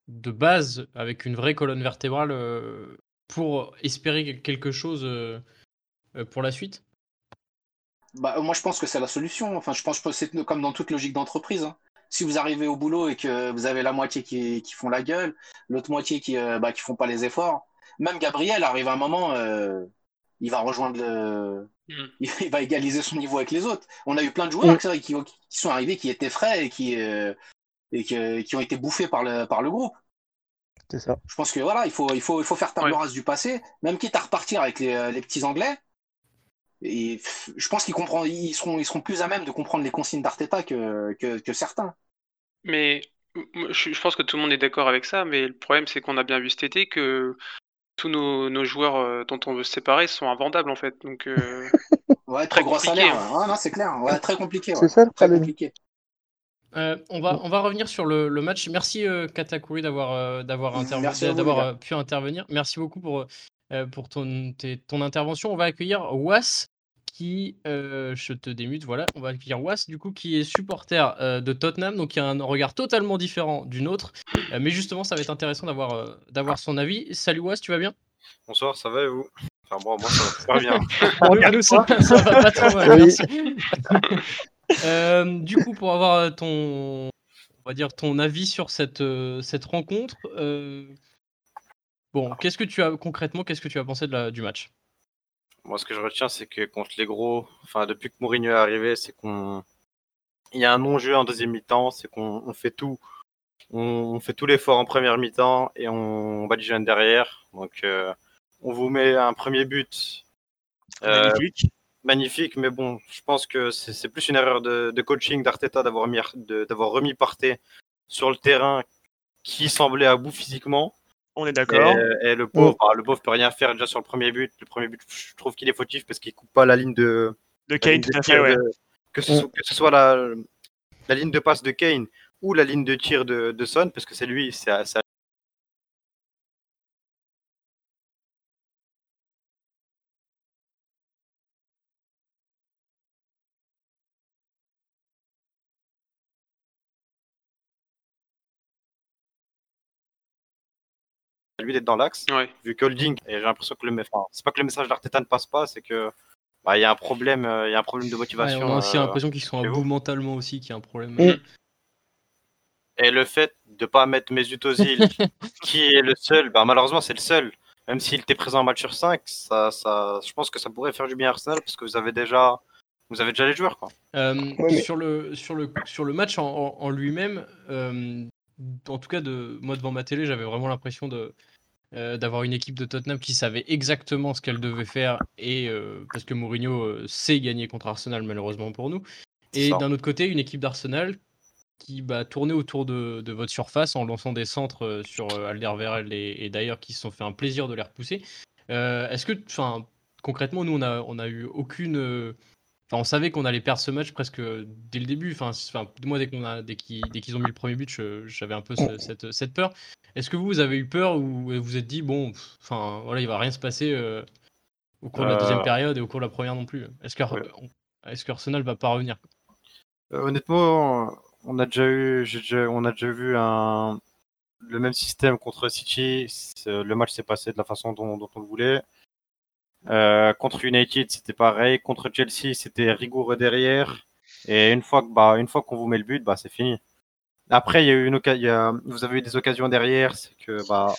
de base avec une vraie colonne vertébrale euh, pour espérer quelque chose pour la suite? Bah, moi, je pense que c'est la solution. Enfin, je pense que c'est comme dans toute logique d'entreprise. hein. Si vous arrivez au boulot et que vous avez la moitié qui, qui font la gueule, l'autre moitié qui euh, bah, qui font pas les efforts, même Gabriel arrive à un moment, euh, il va rejoindre le, Mm. il va égaliser son niveau avec les autres. On a eu plein de joueurs Mm. qui, qui sont arrivés, qui étaient frais et qui euh, et qui, qui ont été bouffés par le par le groupe. C'est ça. Je pense que voilà, il faut, il faut, il faut faire table Ouais. rase du passé, même quitte à repartir avec les, les petits Anglais. Et je pense qu'ils comprennent, ils seront, ils seront plus à même de comprendre les consignes d'Arteta que, que, que certains. Mais je, je pense que tout le monde est d'accord avec ça, mais le problème c'est qu'on a bien vu cet été que tous nos, nos joueurs euh, dont on veut se séparer sont invendables en fait. Donc euh, Ouais, Très gros salaire. hein. Ouais, non, c'est clair. Ouais, très compliqué. C'est ça le Très compliqué. Euh, on, va, on va revenir sur le, le match. Merci euh, Katakuri d'avoir euh, d'avoir euh, pu intervenir. Merci beaucoup pour, euh, pour ton, tes- ton intervention. On va accueillir Was qui, euh, je te démute, voilà, on va accueillir Was du coup qui est supporter euh, de Tottenham, donc qui a un regard totalement différent du nôtre. Euh, mais justement, ça va être intéressant d'avoir d'avoir son avis. Salut Was, tu vas bien? Bonsoir, ça va et vous? Enfin bon, moi ça va super bien. Nous, ça, ça va pas trop mal, merci. Du coup, pour avoir ton, on va dire ton avis sur cette, cette rencontre, bon, qu'est-ce que tu as concrètement, qu'est-ce que tu as pensé de la, du match? Moi ce que je retiens c'est que contre les gros, enfin depuis que Mourinho est arrivé, c'est qu'on il y a un non-jeu en deuxième mi-temps, c'est qu'on on fait tout. On, on fait tout l'effort en première mi-temps et on bat du jeune derrière. Donc euh, on vous met un premier but euh, Magnifique. magnifique, mais bon, je pense que c'est plus une erreur de, de coaching d'Arteta d'avoir mis de- d'avoir remis Partey sur le terrain qui semblait à bout physiquement. On est d'accord. Et, et le pauvre, bah, le pauvre peut rien faire déjà sur le premier but. Le premier but, je trouve qu'il est fautif parce qu'il coupe pas la ligne de. De Kane, ligne tout de à fait, tir ouais. de- que, ce Mm. soit, que ce soit la, la ligne de passe de Kane ou la ligne de tir de, de Son, parce que c'est lui, c'est à- lui d'être dans l'axe. ouais. Vu que Holding, et j'ai l'impression que le, enfin, c'est pas que le message d'Arteta ne passe pas, c'est que bah, il y a un problème, euh, il y a un problème de Ouais, motivation. On a aussi euh, l'impression qu'ils sont à bout vous. mentalement aussi, qu'il y a un problème. Mm. Et le fait de pas mettre Mesut Ozil, qui est le seul, bah, malheureusement c'est le seul. Même s'il était présent en match sur 5, ça, ça, je pense que ça pourrait faire du bien à Arsenal parce que vous avez déjà, vous avez déjà les joueurs. Quoi. Euh, Ouais, mais- sur, le, sur, le, sur le match en, en- en lui-même, euh, en tout cas, de, moi devant ma télé, j'avais vraiment l'impression de, euh, d'avoir une équipe de Tottenham qui savait exactement ce qu'elle devait faire, et, euh, parce que Mourinho euh, sait gagner contre Arsenal, malheureusement pour nous. Et d'un autre côté, une équipe d'Arsenal qui bah, tournait autour de, de votre surface en lançant des centres sur Alderweireld et, et d'ailleurs qui se sont fait un plaisir de les repousser. Est-ce que, enfin, concrètement, nous, on a, on a eu aucune. Euh, Enfin, on savait qu'on allait perdre ce match presque dès le début. Enfin, moi, dès qu'on a, dès qu'ils, ont mis le premier but, j'avais un peu ce- cette, cette peur. Est-ce que vous, vous avez eu peur ou vous vous êtes dit bon, pff, enfin, voilà, il va rien se passer euh, au cours de la deuxième Euh, période et au cours de la première non plus? Est-ce que, Ouais. est-ce va pas revenir? Euh, honnêtement, on a déjà eu, déjà- on a déjà vu un, le même système contre City. Le match s'est passé de la façon dont, dont on le voulait. Euh, contre United, c'était pareil. Contre Chelsea, c'était rigoureux derrière. Et une fois que, bah, une fois qu'on vous met le but, bah, c'est fini. Après, il y a eu une il y a- vous avez eu des occasions derrière. C'est que, bah,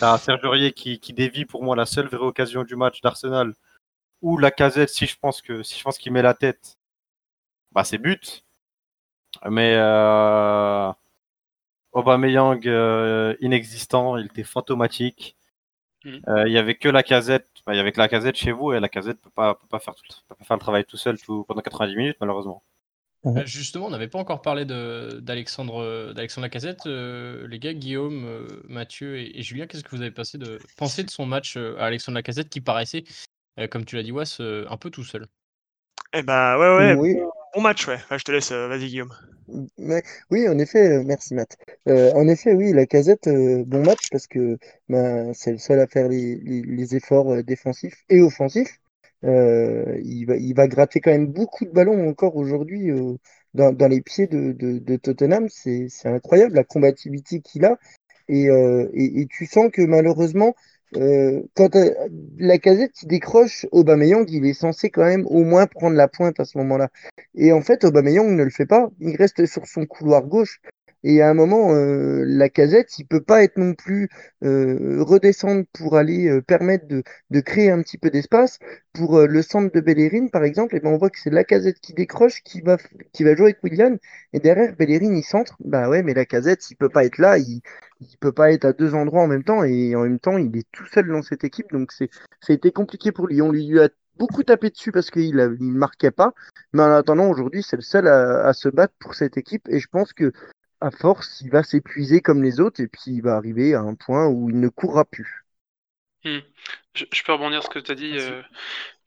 t'as Serge Aurier qui, qui dévie pour moi la seule vraie occasion du match d'Arsenal. Ou la casette, si je pense que, si je pense qu'il met la tête, bah, c'est but. Mais euh, Aubameyang euh, inexistant, il était fantomatique. Mhm. Euh, il y avait que la casette, bah, il y avait que la casette chez vous et la casette peut pas peut pas faire tout, peut pas faire le travail tout seul tout, pendant 90 minutes malheureusement. Euh, Justement, on n'avait pas encore parlé de- d'Alexandre d'Alexandre Lacazette. Euh, les gars, Guillaume, euh, Mathieu et, et Julien, qu'est-ce que vous avez passé de, pensé de son match euh, à Alexandre Lacazette qui paraissait, euh, comme tu l'as dit, Was, euh, un peu tout seul? Eh ben, ouais, ouais, Oui, bon match, ouais. Je te laisse, euh, vas-y, Guillaume. Oui, en effet, euh, merci Matt. Euh, en effet, oui, la casette, euh, bon match parce que ben, c'est le seul à faire les, efforts défensifs et offensifs. Il va, gratter quand même beaucoup de ballons encore aujourd'hui dans, les pieds de, Tottenham. C'est, incroyable la combativité qu'il a. Et tu sens que malheureusement, euh, quand euh, la casette il décroche, Aubameyang, il est censé quand même au moins prendre la pointe à ce moment-là. Et en fait, Aubameyang ne le fait pas. Il reste sur son couloir gauche. Et à un moment, euh, la casette, il peut pas être non plus euh, redescendre pour aller euh, permettre de, créer un petit peu d'espace. Pour le centre de Bellerin, par exemple, et ben on voit que c'est la casette qui décroche, qui va, qui va jouer avec Willian. Et derrière, Bellerin, il centre. Bah ouais, mais la casette, il peut pas être là. Il, il peut pas être à deux endroits en même temps. Et en même temps, il est tout seul dans cette équipe. Donc c'est, ça a été compliqué pour lui. On lui a beaucoup tapé dessus parce qu'il il marquait pas. Mais en attendant, aujourd'hui, c'est le seul à se battre pour cette équipe. Et je pense que à force, il va s'épuiser comme les autres et puis il va arriver à un point où il ne courra plus. Je, je peux rebondir sur ce que tu as dit, euh,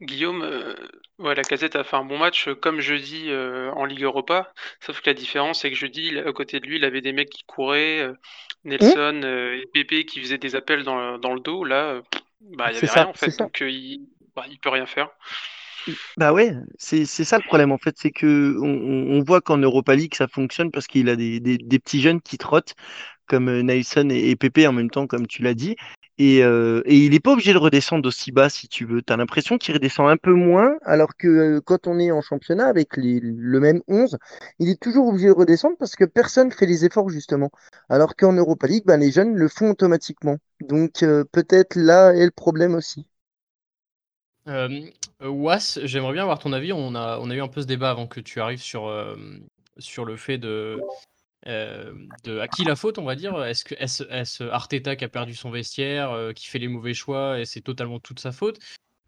Guillaume. euh, ouais, la casette a fait un bon match, euh, comme jeudi euh, en Ligue Europa. Sauf que la différence, c'est que jeudi, il- à côté de lui, il avait des mecs qui couraient, Nelson euh, et Pépé qui faisaient des appels dans, le- dans le dos. Là, bah, il n'y avait ça, rien en fait. Donc, il, bah, il peut rien faire. Bah ouais, c'est ça le problème en fait, c'est que on, voit qu'en Europa League ça fonctionne parce qu'il a des, petits jeunes qui trottent comme euh, Nelson et, et Pépé en même temps comme tu l'as dit et, euh, il n'est pas obligé de redescendre aussi bas si tu veux. T'as l'impression qu'il redescend un peu moins alors que euh, quand on est en championnat avec le même 11, il est toujours obligé de redescendre parce que personne fait les efforts justement. Alors qu'en Europa League, ben, les jeunes le font automatiquement. Donc peut-être là est le problème aussi. Euh, Was, j'aimerais bien avoir ton avis. On a, on a eu un peu ce débat avant que tu arrives sur, euh, sur le fait de, euh, de à qui la faute, on va dire. Est-ce que est-ce, est-ce Arteta qui a perdu son vestiaire, euh, qui fait les mauvais choix et c'est totalement toute sa faute?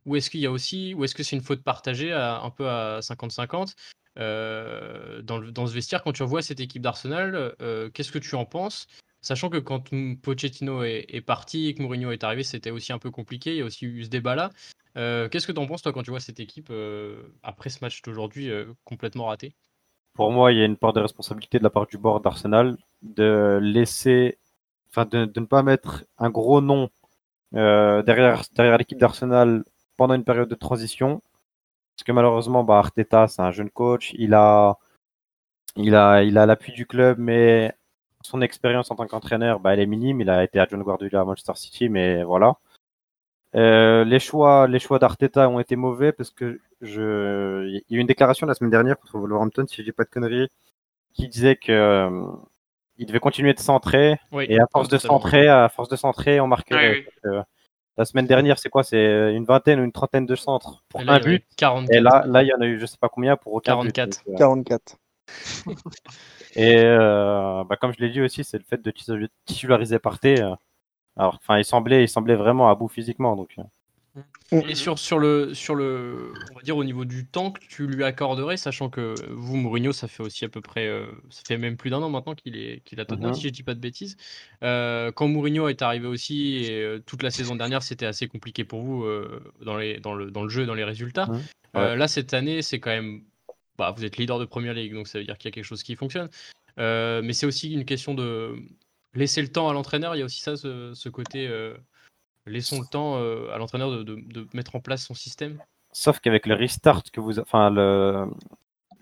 Ou est-ce qu'il y a aussi, ou est-ce que c'est une faute partagée à, un peu à 50-50 euh, dans, le- dans ce vestiaire? Quand tu revois cette équipe d'Arsenal Qu'est-ce que tu en penses? Sachant que quand Pochettino est, est parti et que Mourinho est arrivé, c'était aussi un peu compliqué. Il y a aussi eu ce débat-là. Euh, Qu'est-ce que tu en penses, toi, quand tu vois cette équipe euh, après ce match d'aujourd'hui euh, complètement raté? Pour moi, il y a une part de responsabilité de la part du board d'Arsenal de laisser, enfin de, de ne pas mettre un gros nom derrière derrière l'équipe d'Arsenal pendant une période de transition. Parce que malheureusement, bah, Arteta, c'est un jeune coach. Il a, il a, il a l'appui du club, mais son expérience en tant qu'entraîneur, bah, elle est minime. Il a été adjoint Guardiola à Manchester City, mais voilà. Euh, les choix, les choix d'Arteta ont été mauvais parce que je, il y a eu une déclaration la semaine dernière contre Wolverhampton, si je dis pas de conneries, qui disait que euh, il devait continuer de centrer. Oui, Et à force de centrer, à force de centrer, on marquerait. Oui, oui. Donc, euh, la semaine dernière, c'est quoi? C'est une vingtaine ou une trentaine de centres pour là, un il y en a eu but. 44. Et là, là, il y en a eu, je sais pas combien pour aucun but. 44. Donc, euh, 44. Et euh, bah, comme je l'ai dit aussi, c'est le fait de titu- titulariser Partey. Alors, enfin, il semblait, il semblait vraiment à bout physiquement. Donc, euh, Et sur, sur, le, sur le, on va dire au niveau du temps que tu lui accorderais, sachant que vous, Mourinho, ça fait aussi à peu près, euh, ça fait même plus d'un an maintenant qu'il est, qu'il a Tottenham, Mhm. si je dis pas de bêtises. Euh, quand Mourinho est arrivé aussi, et euh, toute la saison dernière, c'était assez compliqué pour vous euh, dans, les, dans, le, dans le jeu et dans les résultats. Mhm. Euh, là, cette année, c'est quand même, bah, vous êtes leader de Première Ligue, donc ça veut dire qu'il y a quelque chose qui fonctionne. Euh, mais c'est aussi une question de laisser le temps à l'entraîneur. Il y a aussi ça, ce, ce côté. euh, Laissons le temps euh, à l'entraîneur de, de- de mettre en place son système. sauf qu'avec le restart que vous, enfin le,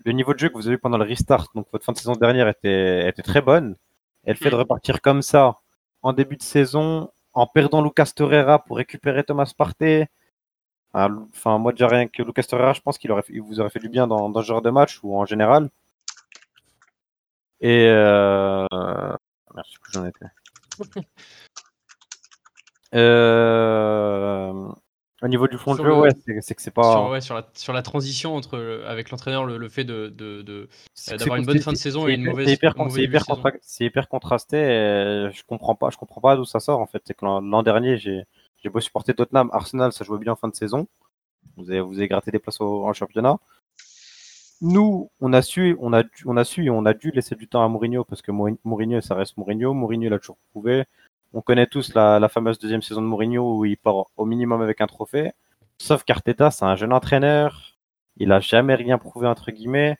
le niveau de jeu que vous avez eu pendant le restart, donc votre fin de saison dernière était, était très bonne. Et le fait de Mhm. repartir comme ça en début de saison, en perdant Lucas Torreira pour récupérer Thomas Partey. ah, Enfin, moi déjà rien que Lucas Torreira, je pense qu'il aurait, il vous aurait fait du bien dans, dans ce genre de match ou en général. Et euh... merde, je sais plus où j'en étais. Euh... Au niveau du fond de jeu, le- ouais, c'est que c'est pas. Sur, ouais, sur, la, sur la transition entre, avec l'entraîneur, le, le fait de, d'avoir une bonne fin de saison et une mauvaise- c'est hyper, hyper, saison. contra- c'est hyper contrasté. et je comprends pas, je comprends pas d'où ça sort en fait. C'est que l'an dernier, j'ai j'ai beau supporter Tottenham, Arsenal, ça jouait bien en fin de saison. Vous avez, vous avez gratté des places au, en championnat. Nous, on a su, on a, on a su on a dû laisser du temps à Mourinho parce que Mourin- Mourinho, ça reste Mourinho. Mourinho, il a toujours prouvé. On connaît tous la, la fameuse deuxième saison de Mourinho où il part au minimum avec un trophée. Sauf qu'Arteta, c'est un jeune entraîneur. Il a jamais rien prouvé entre guillemets.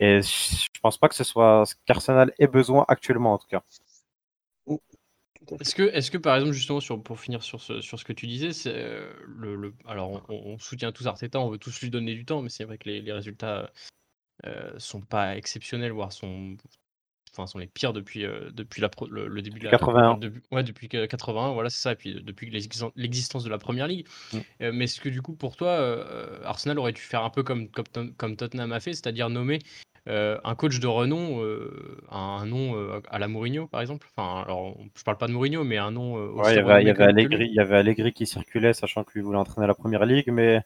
Et je pense pas que ce soit ce qu'Arsenal ait besoin actuellement en tout cas. Est-ce que, est que par exemple, justement, sur, pour finir sur ce, sur ce que tu disais, c'est euh, le, le- alors on, on soutient tous Arteta, on veut tous lui donner du temps, mais c'est vrai que les, les résultats euh, sont pas exceptionnels, voire sont, enfin, sont les pires depuis, euh, depuis la, le, le début de la 81. depuis- ouais, depuis que 81, voilà, c'est ça, et puis euh, depuis l'existen- l'existence de la première ligue. Mm. Mais est-ce que du coup, pour toi, Arsenal aurait dû faire un peu comme, comme Tottenham a fait, c'est-à-dire nommer euh, un coach de renom, euh, un, nom euh, à la Mourinho, par exemple Enfin, alors, je parle pas de Mourinho, mais un nom euh, aussi Ouais, il y avait, il y avait. Allegri, il y avait Allegri qui circulait, sachant que lui voulait entraîner la première ligue, mais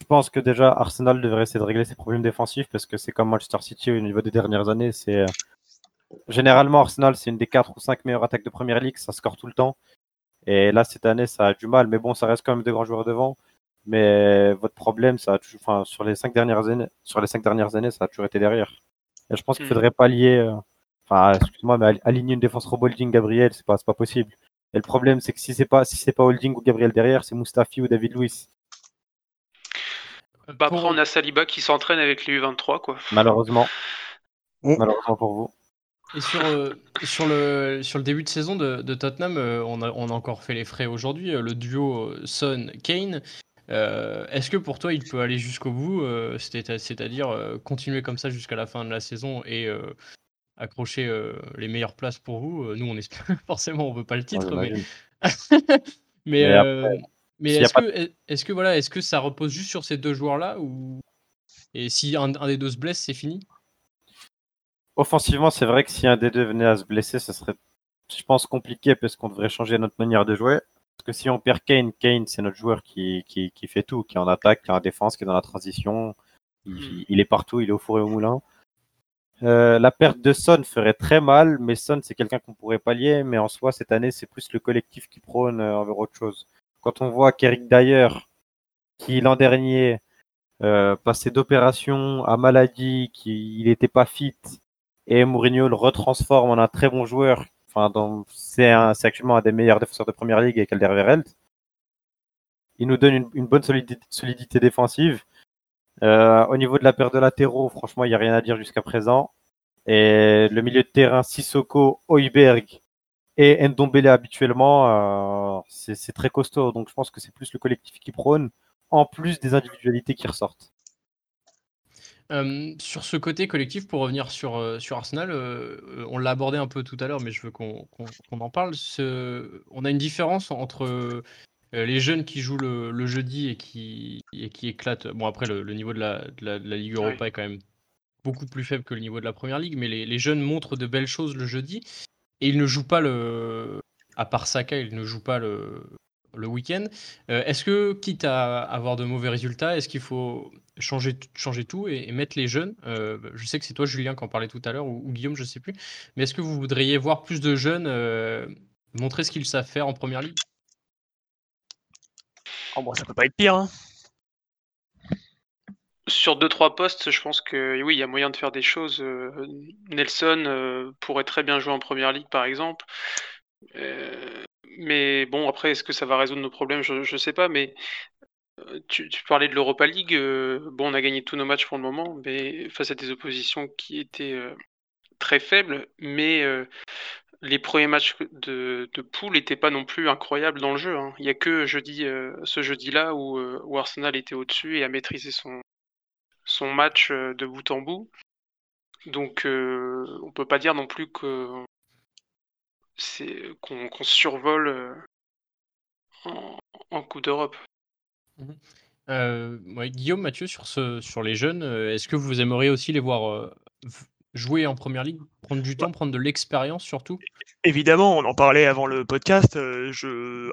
je pense que déjà Arsenal devrait essayer de régler ses problèmes défensifs parce que c'est comme Manchester City au niveau des dernières années. C'est euh, généralement Arsenal, c'est une des quatre ou cinq meilleures attaques de première ligue, ça score tout le temps. Et là cette année, ça a du mal, mais bon, ça reste quand même de grands joueurs devant. Mais votre problème, ça a toujours, enfin, sur les cinq dernières années, sur les cinq dernières années, ça a toujours été derrière. Et je pense qu'il Mhm. faudrait pallier, euh, enfin, excuse-moi, mais al- aligner une défense Holding Gabriel, c'est pas, c'est pas possible. Et le problème, c'est que si c'est pas, si c'est pas Holding ou Gabriel derrière, c'est Mustafi ou David Luiz. Bah, après, on a Saliba qui s'entraîne avec les U23, quoi. Malheureusement. Mm. Malheureusement pour vous. Et sur, euh, sur, le, sur le début de saison de, de Tottenham, euh, on, a, on a encore fait les frais aujourd'hui, euh, le duo euh, Son-Kane. Euh, Est-ce que pour toi, il peut aller jusqu'au bout, euh, c'est- c'est-à-dire euh, continuer comme ça jusqu'à la fin de la saison et accrocher les meilleures places pour vous? Nous, on espère forcément, on veut pas le titre, mais, mais, est-ce pas que, est-ce que voilà, est-ce que ça repose juste sur ces deux joueurs-là ou et si un, un des deux se blesse, c'est fini? Offensivement, c'est vrai que si un des deux venait à se blesser, ce serait, je pense, compliqué parce qu'on devrait changer notre manière de jouer. Parce que si on perd Kane, Kane, c'est notre joueur qui, qui, qui fait tout, qui est en attaque, qui est en défense, qui est dans la transition. Il, il est partout, il est au four et au moulin. Euh, la perte de Son ferait très mal, mais Son, c'est quelqu'un qu'on pourrait pallier. Mais en soi, cette année, c'est plus le collectif qui prône euh, envers autre chose. Quand on voit qu'Eric Dyer, qui l'an dernier euh, passait d'opération à maladie, qu'il n'était pas fit, et Mourinho le retransforme en un très bon joueur. C'est actuellement un des meilleurs défenseurs de première ligue avec Alderweireld. Il nous donne une, bonne solidité, défensive. Euh, au niveau de la paire de latéraux, franchement, il n'y a rien à dire jusqu'à présent. Et le milieu de terrain, Sissoko, Hoiberg et Ndombele habituellement, euh, c'est très costaud. Donc je pense que c'est plus le collectif qui prône, en plus des individualités qui ressortent. Euh, sur ce côté collectif, pour revenir sur, euh, sur Arsenal, euh, on l'a abordé un peu tout à l'heure, mais je veux qu'on en parle. Ce- on a une différence entre euh, les jeunes qui jouent le, le jeudi et qui, et qui éclatent. Bon, après, le, le niveau de la, de la, de la Ligue Europa est quand même beaucoup plus faible que le niveau de la première ligue, mais les, les jeunes montrent de belles choses le jeudi et ils ne jouent pas le. À part Saka, ils ne jouent pas le, le week-end. Euh, est-ce que, quitte à avoir de mauvais résultats, est-ce qu'il faut changer, changer tout et, et mettre les jeunes? Euh, Je sais que c'est toi, Julien, qui en parlait tout à l'heure, ou, ou Guillaume, je ne sais plus. Mais est-ce que vous voudriez voir plus de jeunes euh, montrer ce qu'ils savent faire en première ligue? Oh, bon, ça peut pas être pire. hein. Sur deux trois postes, je pense que oui, il y a moyen de faire des choses. Nelson euh, pourrait très bien jouer en première ligue, par exemple. Euh, mais bon, après, est-ce que ça va résoudre nos problèmes? Je ne sais pas. Mais euh, tu, parlais de l'Europa League. euh, bon, on a gagné tous nos matchs pour le moment, mais face à des oppositions qui étaient très faibles. Mais les premiers matchs de, de poule n'étaient pas non plus incroyables dans le jeu. hein. Il n'y a que jeudi, ce jeudi-là où, où Arsenal était au-dessus et a maîtrisé son, son match de bout en bout. Donc on peut pas dire non plus que c'est qu'on qu'on survole euh, en, en Coupe d'Europe. Euh, ouais, Guillaume, Mathieu, sur, ce, sur les jeunes, euh, est-ce que vous aimeriez aussi les voir euh, jouer en première ligue Prendre du temps, prendre de l'expérience surtout? Évidemment, on en parlait avant le podcast. euh.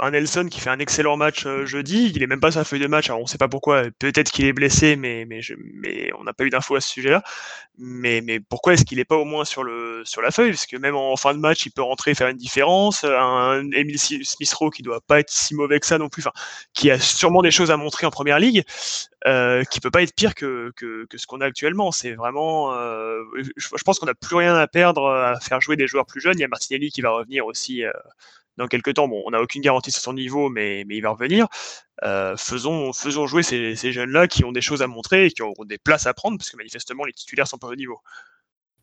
Un Nelson qui fait un excellent match euh, jeudi, il est même pas la feuille de match. Alors on sait pas pourquoi. Peut-être qu'il est blessé, mais mais, on n'a pas eu d'infos à ce sujet-là. Mais mais pourquoi est-ce qu'il est pas au moins sur le sur la feuille? Parce que même en fin de match, il peut rentrer et faire une différence. Un Emile Smith-Rowe qui doit pas être si mauvais que ça non plus. Enfin, qui a sûrement des choses à montrer en première ligue. Euh, qui peut pas être pire que, que, que ce qu'on a actuellement. C'est vraiment, euh, je, je pense qu'on n'a plus rien à perdre à faire jouer des joueurs plus jeunes. Il y a Martinelli qui va revenir aussi euh, dans quelques temps. Bon, on n'a aucune garantie sur son niveau, mais, mais il va revenir. Euh, faisons, faisons jouer ces, ces jeunes-là qui ont des choses à montrer et qui ont des places à prendre, parce que manifestement les titulaires sont pas au niveau.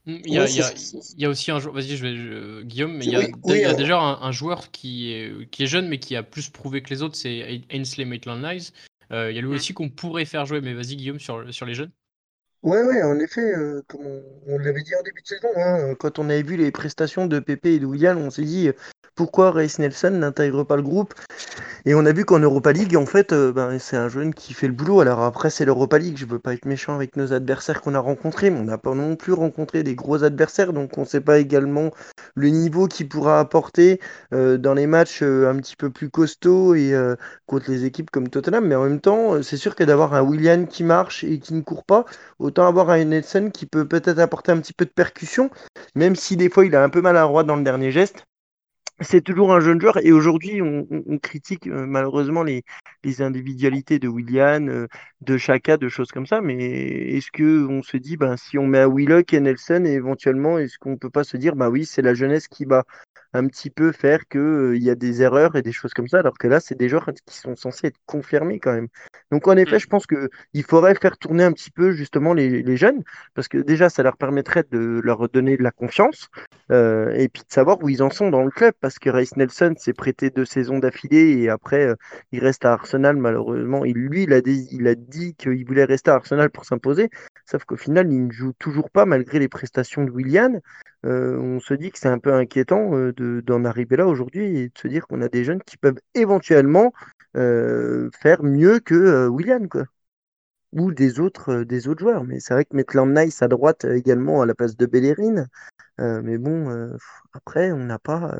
Mm, Il y, a, Ouais, il y a- c'est- c'est- il y a aussi un joueur, vas-y, je vais, je- Guillaume, mais il y a, Oui, oui, il y a alors- déjà un, un joueur qui est, qui est jeune, mais qui a plus prouvé que les autres, c'est Ainsley Maitland-Niles. Euh, il y a lui Mm. aussi qu'on pourrait faire jouer, mais vas-y, Guillaume, sur, sur les jeunes. Ouais, ouais, en effet, euh, comme on, l'avait dit en début de saison, hein, euh, quand on avait vu les prestations de Pépé et de Willian, on s'est dit euh, pourquoi Reiss Nelson n'intègre pas le groupe? Et on a vu qu'en Europa League, en fait, euh, ben, c'est un jeune qui fait le boulot. Alors après, c'est l'Europa League, je veux pas être méchant avec nos adversaires qu'on a rencontrés, mais on n'a pas non plus rencontré des gros adversaires, donc on sait pas également le niveau qu'il pourra apporter euh, dans les matchs euh, un petit peu plus costauds et contre les équipes comme Tottenham. Mais en même temps, c'est sûr que d'avoir un Willian qui marche et qui ne court pas, autant avoir un Nelson qui peut peut-être apporter un petit peu de percussion, même si des fois il a un peu mal à droite dans le dernier geste. C'est toujours un jeune joueur et aujourd'hui on, critique euh, malheureusement les, individualités de Willian, euh, de Chaka, de choses comme ça, mais est-ce que on se dit ben si on met à Willock et Nelson et éventuellement est-ce qu'on peut pas se dire bah oui c'est la jeunesse qui va un petit peu faire que euh, il y a des erreurs et des choses comme ça alors que là c'est des joueurs qui sont censés être confirmés quand même. Donc en effet Mm. je pense que il faudrait faire tourner un petit peu justement les, les jeunes parce que déjà ça leur permettrait de leur donner de la confiance euh, et puis de savoir où ils en sont dans le club, parce que Reiss Nelson s'est prêté deux saisons d'affilée et après euh, il reste à Arsenal malheureusement. Et lui, il a, dit- il a dit qu'il voulait rester à Arsenal pour s'imposer, sauf qu'au final, il ne joue toujours pas malgré les prestations de Willian. On se dit que c'est un peu inquiétant de, d'en arriver là aujourd'hui et de se dire qu'on a des jeunes qui peuvent éventuellement euh, faire mieux que euh, Willian, quoi. Ou des autres, euh, des autres joueurs. Mais c'est vrai que Maitland Nice à droite également à la place de Bellerin. Mais bon, après, on n'a pas,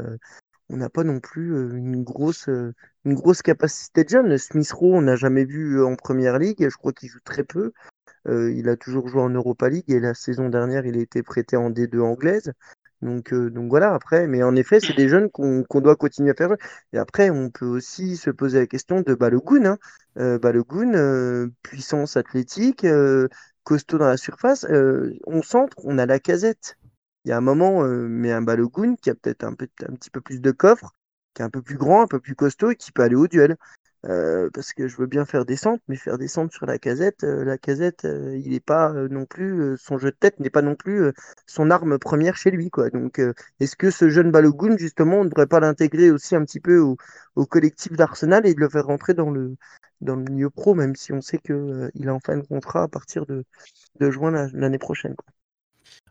pas non plus une grosse, une grosse capacité de jeune. Smith Rowe, on n'a jamais vu en première ligue. Je crois qu'il joue très peu. Il a toujours joué en Europa League et la saison dernière, il a été prêté en D2 anglaise. Donc, euh, donc voilà, après, mais en effet, c'est des jeunes qu'on doit continuer à faire. Et après, on peut aussi se poser la question de Balogun. Hein. Euh, Balogun, euh, puissance athlétique, costaud dans la surface. On centre, on a la casette. Il y a un moment, mais un Balogun qui a peut-être un, un petit peu plus de coffre, qui est un peu plus grand, un peu plus costaud et qui peut aller au duel. Euh, parce que je veux bien faire des centres, mais faire des centres sur la casette, euh, la casette, euh, il n'est pas non plus, son jeu de tête n'est pas non plus son arme première chez lui, quoi. Donc, est-ce que ce jeune Balogun, justement, on ne devrait pas l'intégrer aussi un petit peu au, collectif d'Arsenal et de le faire rentrer dans le, dans milieu pro, même si on sait euh, il est en fin de contrat à partir de, de juin la- l'année prochaine, quoi.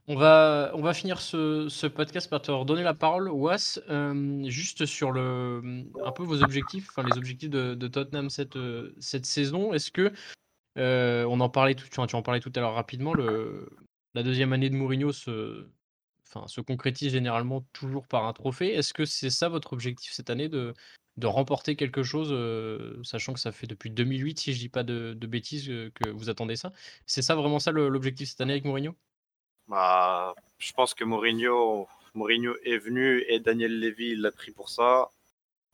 On va, finir ce, podcast par te redonner la parole, Was, euh, juste sur un peu vos objectifs, les objectifs de, Tottenham cette, euh, cette saison. Est-ce que, euh, on en parlait tout, tu en parlais tout à l'heure rapidement, le, la deuxième année de Mourinho se, concrétise généralement toujours par un trophée. Est-ce que c'est ça votre objectif cette année de, remporter quelque chose, sachant que ça fait depuis 2008, si je dis pas de, bêtises, que vous attendez ça? C'est ça vraiment ça l'objectif cette année avec Mourinho? Bah, je pense que Mourinho, Mourinho est venu et Daniel Levy l'a pris pour ça.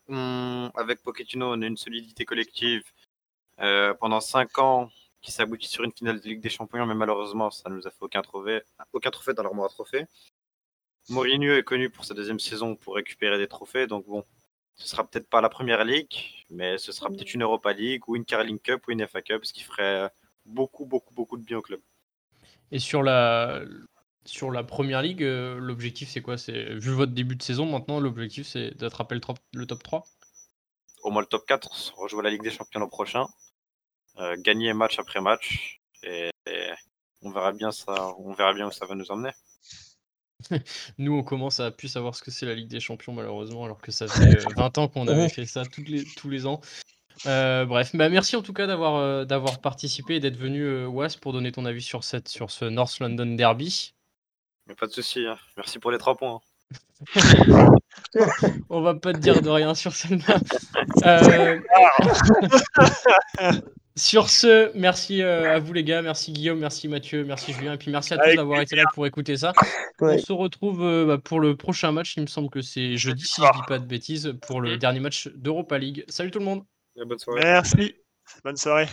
Hum, avec Pochettino, on a une solidité collective euh, pendant 5 ans qui s'aboutit sur une finale de Ligue des Champions, mais malheureusement, ça ne nous a fait aucun trophée, aucun trophée dans l'armoire à trophées. Mourinho est connu pour sa deuxième saison pour récupérer des trophées, donc bon, ce sera peut-être pas la première ligue, mais ce sera peut-être une Europa League ou une Carling Cup ou une FA Cup, ce qui ferait beaucoup, beaucoup, beaucoup de bien au club. Et sur la, sur la première ligue, euh, l'objectif c'est quoi? C'est vu votre début de saison maintenant, l'objectif c'est d'attraper le, trop- le top 3 au moins le top 4, rejouer la Ligue des Champions l'an prochain, euh, gagner match après match, et, et on verra bien ça, on verra bien où ça va nous emmener. Nous, on commence à plus savoir ce que c'est la Ligue des Champions, malheureusement, alors que ça fait euh, 20 ans qu'on avait fait ça toutes les, tous les ans. Euh, bref, bah, merci en tout cas d'avoir euh, d'avoir participé et d'être venu, euh, Was, pour donner ton avis sur, cette, sur ce North London Derby. Mais pas de souci, hein. merci pour les 3 points. On va pas te dire de rien sur celle-là. Euh, sur ce, merci euh, à vous les gars, merci Guillaume, merci Mathieu, merci Julien, et puis merci à tous d'avoir été là pour écouter ça. Ouais. On se retrouve euh, bah, pour le prochain match, il me semble que c'est jeudi, si je dis pas de bêtises, pour le Mm. dernier match d'Europa League. Salut tout le monde Merci. Bonne soirée.